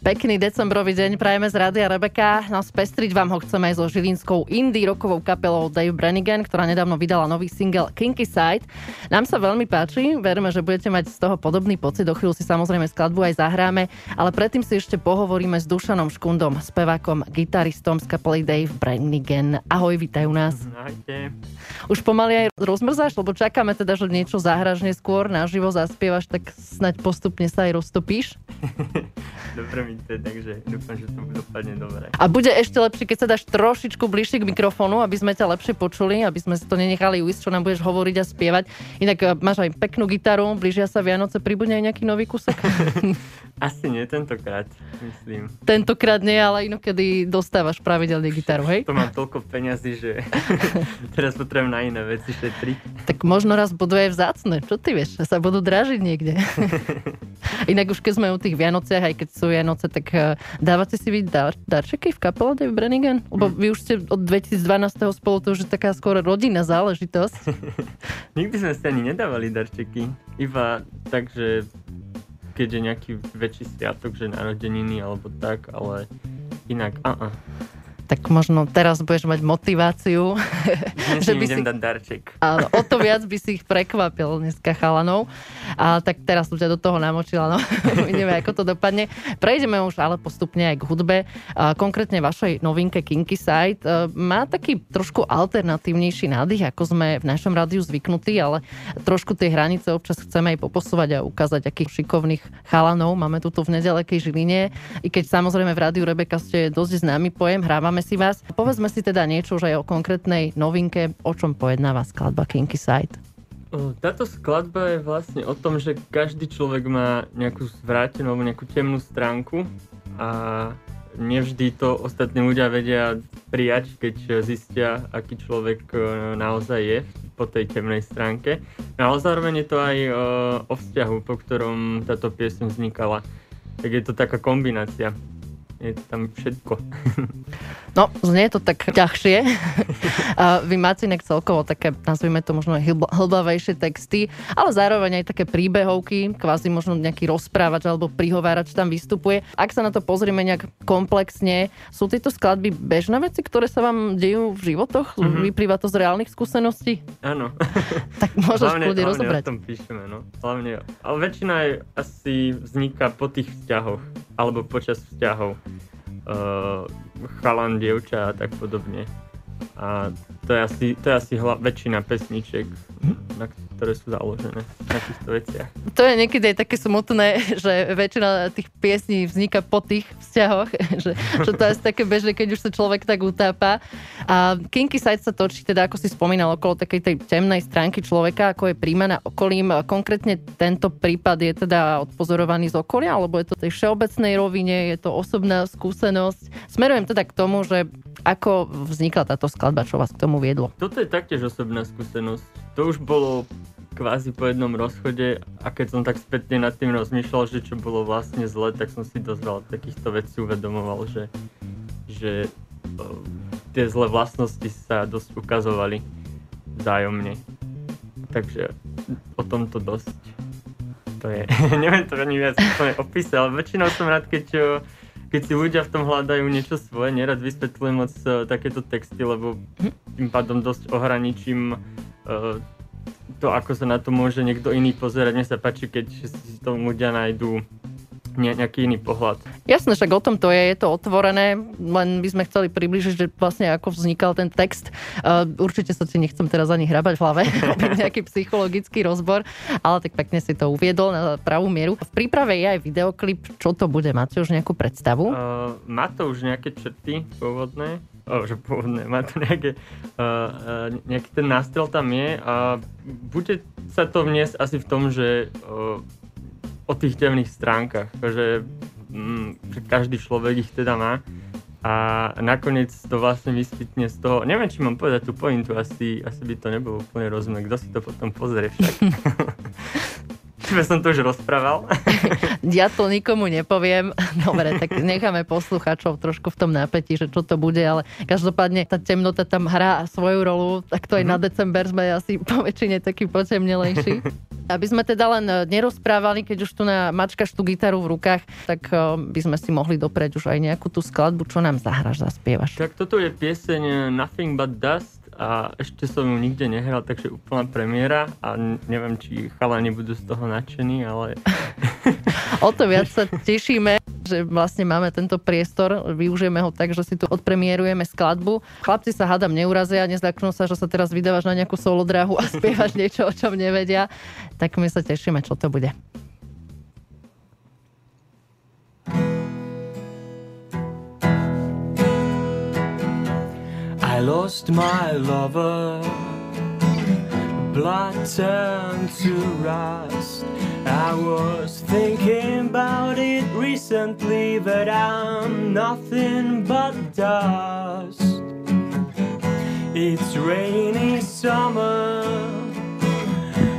Pekný decembrový deň prajeme z Rádia Rebeka. No spestriť vám ho chceme aj so žilinskou indie rokovou kapelou Dave Brannigan, ktorá nedávno vydala nový single Kinky Side. Nám sa veľmi páči, veríme, že budete mať z toho podobný pocit. Do chvíľu si samozrejme skladbu aj zahráme, ale predtým si ešte pohovoríme s Dušanom Škundom, spevákom, gitaristom z kapely Dave Brannigan. Ahoj, vítajú nás. Ahojte. Už pomaly aj rozmrzáš, lebo čakáme teda, že niečo zahraš neskôr, naživo zaspievaš, tak snaď postupne sa aj roztopíš. Dobre mi to, takže dúfam, že to dopadne dobre. A bude ešte lepšie, keď sa dáš trošičku bližšie k mikrofónu, aby sme ťa lepšie počuli, aby sme si to nenechali uísť, čo nám budeš hovoriť a spievať. Inak e, máš aj peknú gitaru, blížia sa Vianoce, pribudne aj nejaký nový kúsok? Asi nie tentokrát, myslím. Tentokrát nie, ale inokedy dostávaš pravidelne gitaru, hej? To mám toľko peňazí, že teraz potrebujem na iné veci šetriť. Tak možno raz budú aj vzácne, čo ty vieš, sa budú dražiť niekde. Inak už keď sme u tých Vianociach, aj keď sú Vianoce, tak uh, dávate si vy dar, darčeky v kapele Dave Brannigan? Lebo vy už ste od 2012 spolu, to už je taká skôr rodinná záležitosť. Nikdy sme si ani nedávali darčeky. Iba tak, že keď je nejaký väčší sviatok, že narodeniny alebo tak, ale inak, uh-uh. Tak možno teraz budeš mať motiváciu. Dnes že by si... dať darček. Áno, o to viac by si ich prekvapil dneska chalanov. A tak teraz som ťa do toho namočila, no uvidíme, ako to dopadne. Prejdeme už ale postupne aj k hudbe. A konkrétne vašej novinke Kinky Side e, má taký trošku alternatívnejší nádych, ako sme v našom rádiu zvyknutí, ale trošku tie hranice občas chceme aj poposúvať a ukázať, akých šikovných chalanov máme tuto v nedalekej Žiline. I keď samozrejme v rádiu Rebeka ste dosť známy pojem, hrávame si vás. Povedzme si teda niečo už aj o konkrétnej novinke, o čom pojednáva skladba Kinky Side. Táto skladba je vlastne o tom, že každý človek má nejakú zvrátenú alebo nejakú temnú stránku a nevždy to ostatní ľudia vedia prijať, keď zistia, aký človek e, naozaj je po tej temnej stránke. No ale zároveň je to aj e, o vzťahu, po ktorom táto piesň vznikala. Tak je to taká kombinácia je tam všetko. No, znie to tak ťažšie. A vy máte inak celkovo také, nazvime to možno hlbavejšie texty, ale zároveň aj také príbehovky, kvázi možno nejaký rozprávač alebo prihovárač tam vystupuje. Ak sa na to pozrieme nejak komplexne, sú tieto skladby bežné veci, ktoré sa vám dejú v životoch? Mm-hmm. Vyplýva to z reálnych skúseností? Áno. tak môžeš hlavne, kľudne rozobrať. o tom píšeme, no. Hlavne, ale väčšina asi vzniká po tých vzťahoch alebo počas vzťahov uh, chalan, dievča a tak podobne. A to je asi, to je asi hla, väčšina pesničiek, na ktoré sú založené na týchto veciach. To je niekedy aj také smutné, že väčšina tých piesní vzniká po tých vzťahoch, že, že to je asi také bežné, keď už sa človek tak utápa. A Kinky Side sa točí teda, ako si spomínal, okolo takej tej temnej stránky človeka, ako je príjmaná okolím. Konkrétne tento prípad je teda odpozorovaný z okolia, alebo je to tej všeobecnej rovine, je to osobná skúsenosť. Smerujem teda k tomu, že ako vznikla táto skladba, čo vás k tomu viedlo? Toto je taktiež osobná skúsenosť. To už bolo kvázi po jednom rozchode a keď som tak spätne nad tým rozmýšľal, že čo bolo vlastne zle, tak som si dosť veľa takýchto vecí uvedomoval, že, že uh, tie zlé vlastnosti sa dosť ukazovali vzájomne. Takže o tomto dosť. To je, neviem to ani viac opísať, ale väčšinou som rád, keď keď si ľudia v tom hľadajú niečo svoje, nerad vysvetľujem moc uh, takéto texty, lebo tým pádom dosť ohraničím uh, to, ako sa na to môže niekto iný pozerať. Mne sa páči, keď si to ľudia nájdú ne, nejaký iný pohľad. Jasné, však o tom to je, je to otvorené, len by sme chceli približiť, že vlastne ako vznikal ten text. Uh, určite sa si nechcem teraz ani hrabať v hlave, nejaký psychologický rozbor, ale tak pekne si to uviedol na pravú mieru. V príprave je aj videoklip, čo to bude? Máte už nejakú predstavu? Uh, má to už nejaké črty pôvodné, že pôvodné, má to nejaké, uh, nejaký ten nástrel tam je a bude sa to vniesť asi v tom, že uh, o tých temných stránkach, že, mm, že každý človek ich teda má a nakoniec to vlastne vyskytne z toho, neviem, či mám povedať tú pointu, asi, asi by to nebolo úplne rozumné, kto si to potom pozrie však. Čiže som to už rozprával. ja to nikomu nepoviem. Dobre, tak necháme poslucháčov trošku v tom napätí, že čo to bude, ale každopádne tá temnota tam hrá svoju rolu, tak to aj mm-hmm. na december sme asi po väčšine taký potemnelejší. Aby sme teda len e, nerozprávali, keď už tu na mačkaš tú gitaru v rukách, tak e, by sme si mohli dopreť už aj nejakú tú skladbu, čo nám zahraš, zaspievaš. Tak toto je pieseň Nothing But Dust a ešte som ju nikde nehral, takže úplná premiéra a neviem, či chalani budú z toho nadšení, ale... o to viac sa tešíme, že vlastne máme tento priestor, využijeme ho tak, že si tu odpremierujeme skladbu. Chlapci sa hádam neurazia, nezaknú sa, že sa teraz vydávaš na nejakú solodráhu a spievaš niečo, o čom nevedia. Tak my sa tešíme, čo to bude. I lost my lover. Blood turned to rust. I was thinking about it recently, but I'm nothing but dust. It's rainy summer.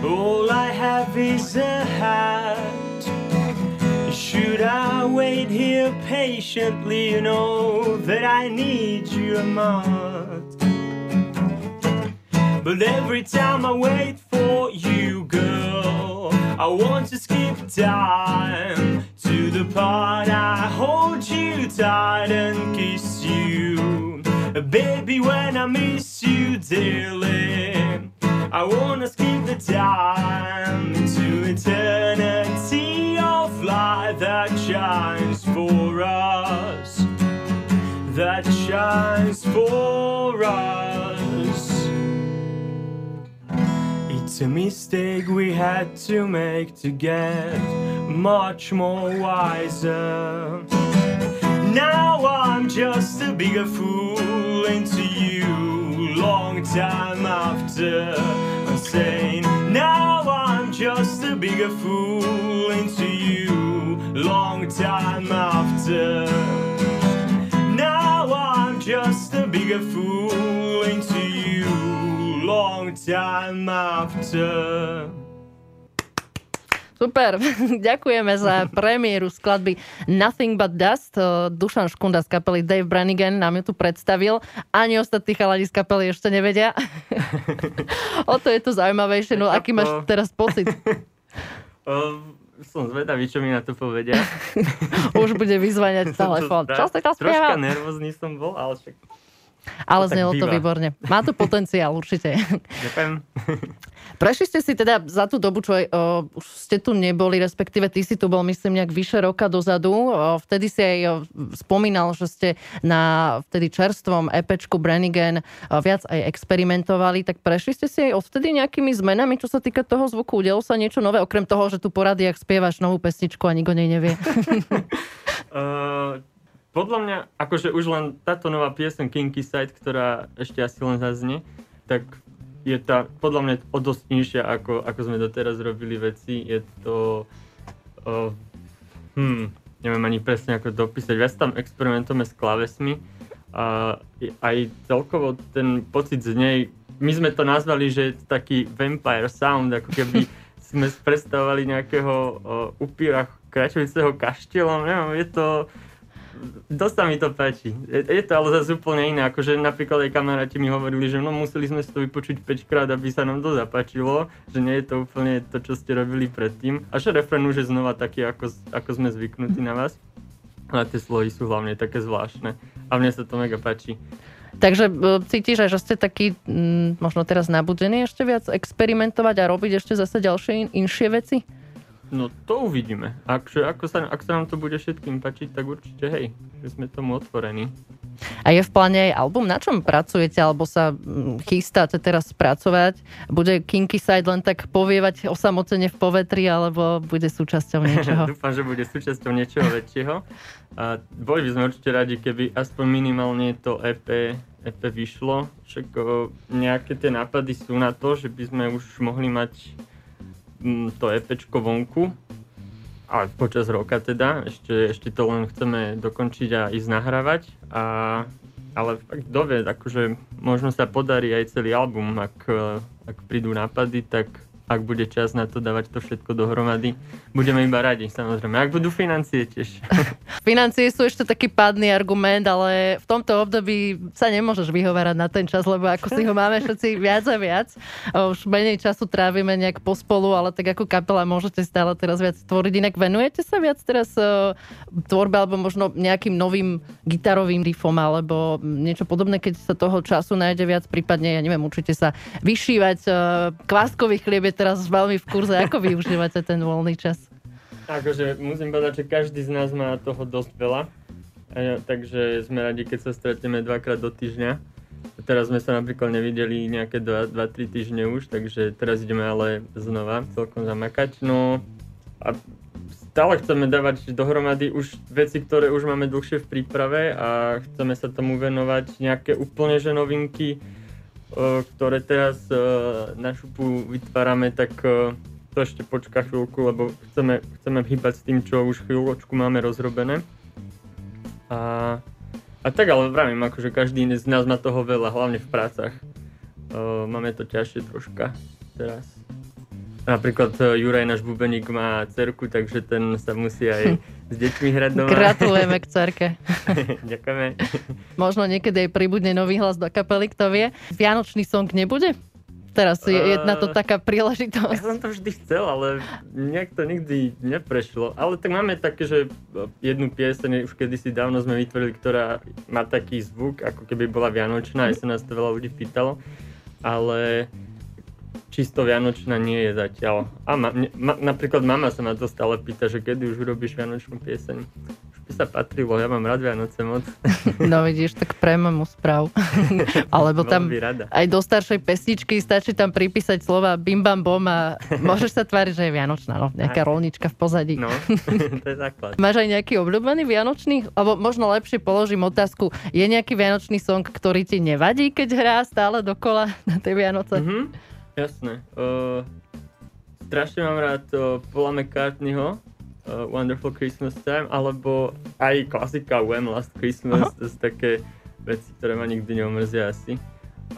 All I have is a hat. Should I wait here patiently? You know that I need you a month. But every time I wait for you, girl, I want to skip time to the part I hold you tight and kiss you. Baby, when I miss you dearly, I wanna skip the time to eternity shines for us. It's a mistake we had to make to get much more wiser. Now I'm just a bigger fool into you. Long time after I'm saying, now I'm just a bigger fool into you long time after. Just a bigger fool into you long time after. Super, ďakujeme za premiéru skladby Nothing But Dust. Dušan Škunda z kapely Dave Brannigan nám ju tu predstavil. Ani ostatní chalani z kapely ešte nevedia. o to je to zaujímavejšie. No aký máš teraz pocit? som zvedavý, čo mi na to povedia. Už bude vyzvaniať telefón. Čo ste tam spieval? Troška nervózny som bol, ale však ale znelo to výborne. Má to potenciál určite. Ďakujem. Prešli ste si teda za tú dobu, čo o, už ste tu neboli, respektíve ty si tu bol, myslím, nejak vyše roka dozadu. O, vtedy si aj o, spomínal, že ste na vtedy čerstvom EPčku Brannigan o, viac aj experimentovali. Tak prešli ste si aj odvtedy nejakými zmenami, čo sa týka toho zvuku? Udialo sa niečo nové, okrem toho, že tu poradiach spievaš novú pesničku a nikto nej nevie? uh, podľa mňa, akože už len táto nová piesen Kinky Side, ktorá ešte asi len zaznie, tak je tá podľa mňa o dosť nižšia, ako, ako sme doteraz robili veci. Je to... Uh, hm, neviem ani presne ako dopísať. Viac tam experimentujeme s klávesmi a aj celkovo ten pocit z nej, my sme to nazvali, že je to taký vampire sound, ako keby sme predstavovali nejakého uh, upíra kračujúceho kaštielom, neviem, je to dosť mi to páči. Je, je to ale zase úplne iné, akože napríklad aj kamaráti mi hovorili, že no museli sme si to vypočuť 5 krát, aby sa nám to zapáčilo, že nie je to úplne to, čo ste robili predtým. A že refren už je znova taký, ako, ako sme zvyknutí na vás. Ale tie slohy sú hlavne také zvláštne. A mne sa to mega páči. Takže e, cítiš aj, že ste taký m, možno teraz nabudení ešte viac experimentovať a robiť ešte zase ďalšie in, inšie veci? No to uvidíme. Ak, ako sa, ak sa nám to bude všetkým pačiť, tak určite hej, že sme tomu otvorení. A je v pláne aj album, na čom pracujete, alebo sa mm, chystáte teraz spracovať? Bude Kinky Side len tak povievať osamotene v povetri, alebo bude súčasťou niečoho? Dúfam, že bude súčasťou niečoho väčšieho. A boli by sme určite radi, keby aspoň minimálne to EP, EP vyšlo. Však nejaké tie nápady sú na to, že by sme už mohli mať to EPčko vonku, ale počas roka teda, ešte, ešte to len chceme dokončiť a ísť nahrávať, a, ale fakt dovie, akože možno sa podarí aj celý album, ak, ak prídu nápady, tak ak bude čas na to dávať to všetko dohromady. Budeme iba radi, samozrejme. Ak budú financie tiež. financie sú ešte taký pádny argument, ale v tomto období sa nemôžeš vyhovárať na ten čas, lebo ako si ho máme všetci viac a viac. Už menej času trávime nejak pospolu, ale tak ako kapela môžete stále teraz viac tvoriť. Inak venujete sa viac teraz uh, tvorbe alebo možno nejakým novým gitarovým riffom alebo niečo podobné, keď sa toho času nájde viac, prípadne, ja neviem, učite sa vyšívať uh, kváskový chlieb je teraz veľmi v kurze. Ako využívate ten voľný čas? Akože musím povedať, že každý z nás má toho dosť veľa. Takže sme radi, keď sa stretneme dvakrát do týždňa. Teraz sme sa napríklad nevideli nejaké 2-3 týždne už, takže teraz ideme ale znova celkom zamakať. No a stále chceme dávať dohromady už veci, ktoré už máme dlhšie v príprave a chceme sa tomu venovať nejaké úplne že novinky, ktoré teraz na šupu vytvárame, tak to ešte počká chvíľku, lebo chceme, chceme hýbať s tým, čo už chvíľočku máme rozrobené. A, a tak ale vravím, akože každý z nás má toho veľa, hlavne v prácach. Máme to ťažšie troška teraz. Napríklad e, Juraj, náš bubeník, má cerku, takže ten sa musí aj s deťmi hrať doma. Gratulujeme k cerke. Ďakujeme. Možno niekedy aj pribudne nový hlas do kapely, kto vie. Vianočný song nebude? Teraz je jedna to taká príležitosť. Ja som to vždy chcel, ale nejak to nikdy neprešlo. Ale tak máme také, že jednu pieseň už kedysi dávno sme vytvorili, ktorá má taký zvuk, ako keby bola vianočná, aj sa nás to veľa ľudí pýtalo. Ale čisto vianočná nie je zatiaľ. A ma, ma, napríklad mama sa ma to stále pýta, že kedy už urobíš vianočnú pieseň. Sa patrilo, ja mám rád Vianoce moc. No vidíš, tak pre mamu správ. Alebo tam aj do staršej pesničky stačí tam pripísať slova bim bam bom a môžeš sa tváriť, že je vianočná. No, nejaká rolnička v pozadí. No, to je základ. Máš aj nejaký obľúbený vianočný? Alebo možno lepšie položím otázku, je nejaký vianočný song, ktorý ti nevadí, keď hrá stále dokola na tej Vianoce? Mm-hmm. Jasné. Uh, strašne mám rád uh, Paula McCartneyho, uh, Wonderful Christmas Time, alebo aj klasika Wham! Last Christmas, Aha. to sú také veci, ktoré ma nikdy neomrzia asi.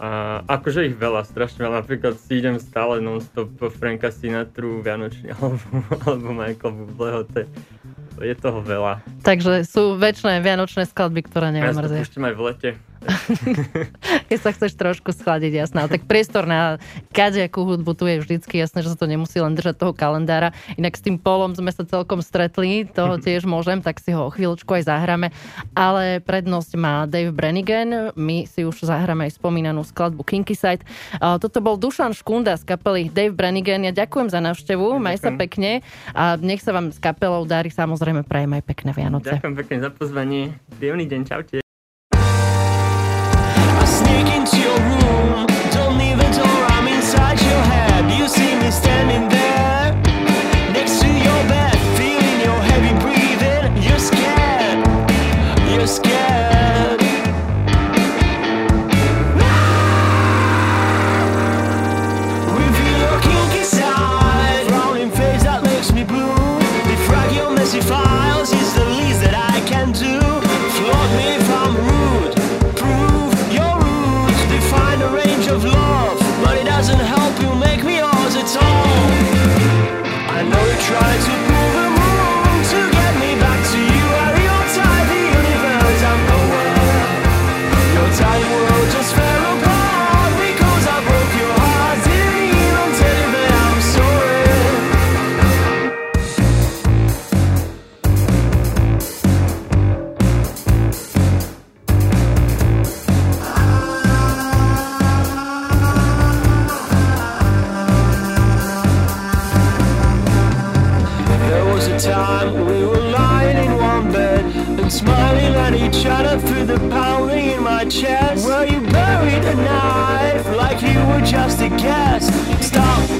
A akože ich veľa, strašne veľa. Napríklad si idem stále non-stop Franka Sinatru, Vianočný alebo, alebo Michael Bubleho, to je, je toho veľa. Takže sú väčšie vianočné skladby, ktoré neomrzia. Ja sa aj v lete. Keď sa chceš trošku schladiť, jasná. Tak priestor na kadejakú hudbu tu je vždycky jasné, že sa to nemusí len držať toho kalendára. Inak s tým polom sme sa celkom stretli, toho tiež môžem, tak si ho o chvíľočku aj zahráme. Ale prednosť má Dave Brannigan, my si už zahráme aj spomínanú skladbu Kinky Side. Toto bol Dušan Škunda z kapely Dave Brannigan. Ja ďakujem za návštevu, maj sa pekne a nech sa vám s kapelou darí, samozrejme prajem aj pekné Vianoce. Ďakujem pekne za pozvanie. Príjemný deň, čaute. smiling at each other through the pounding in my chest. Were you buried alive like you were just a guest? Stop.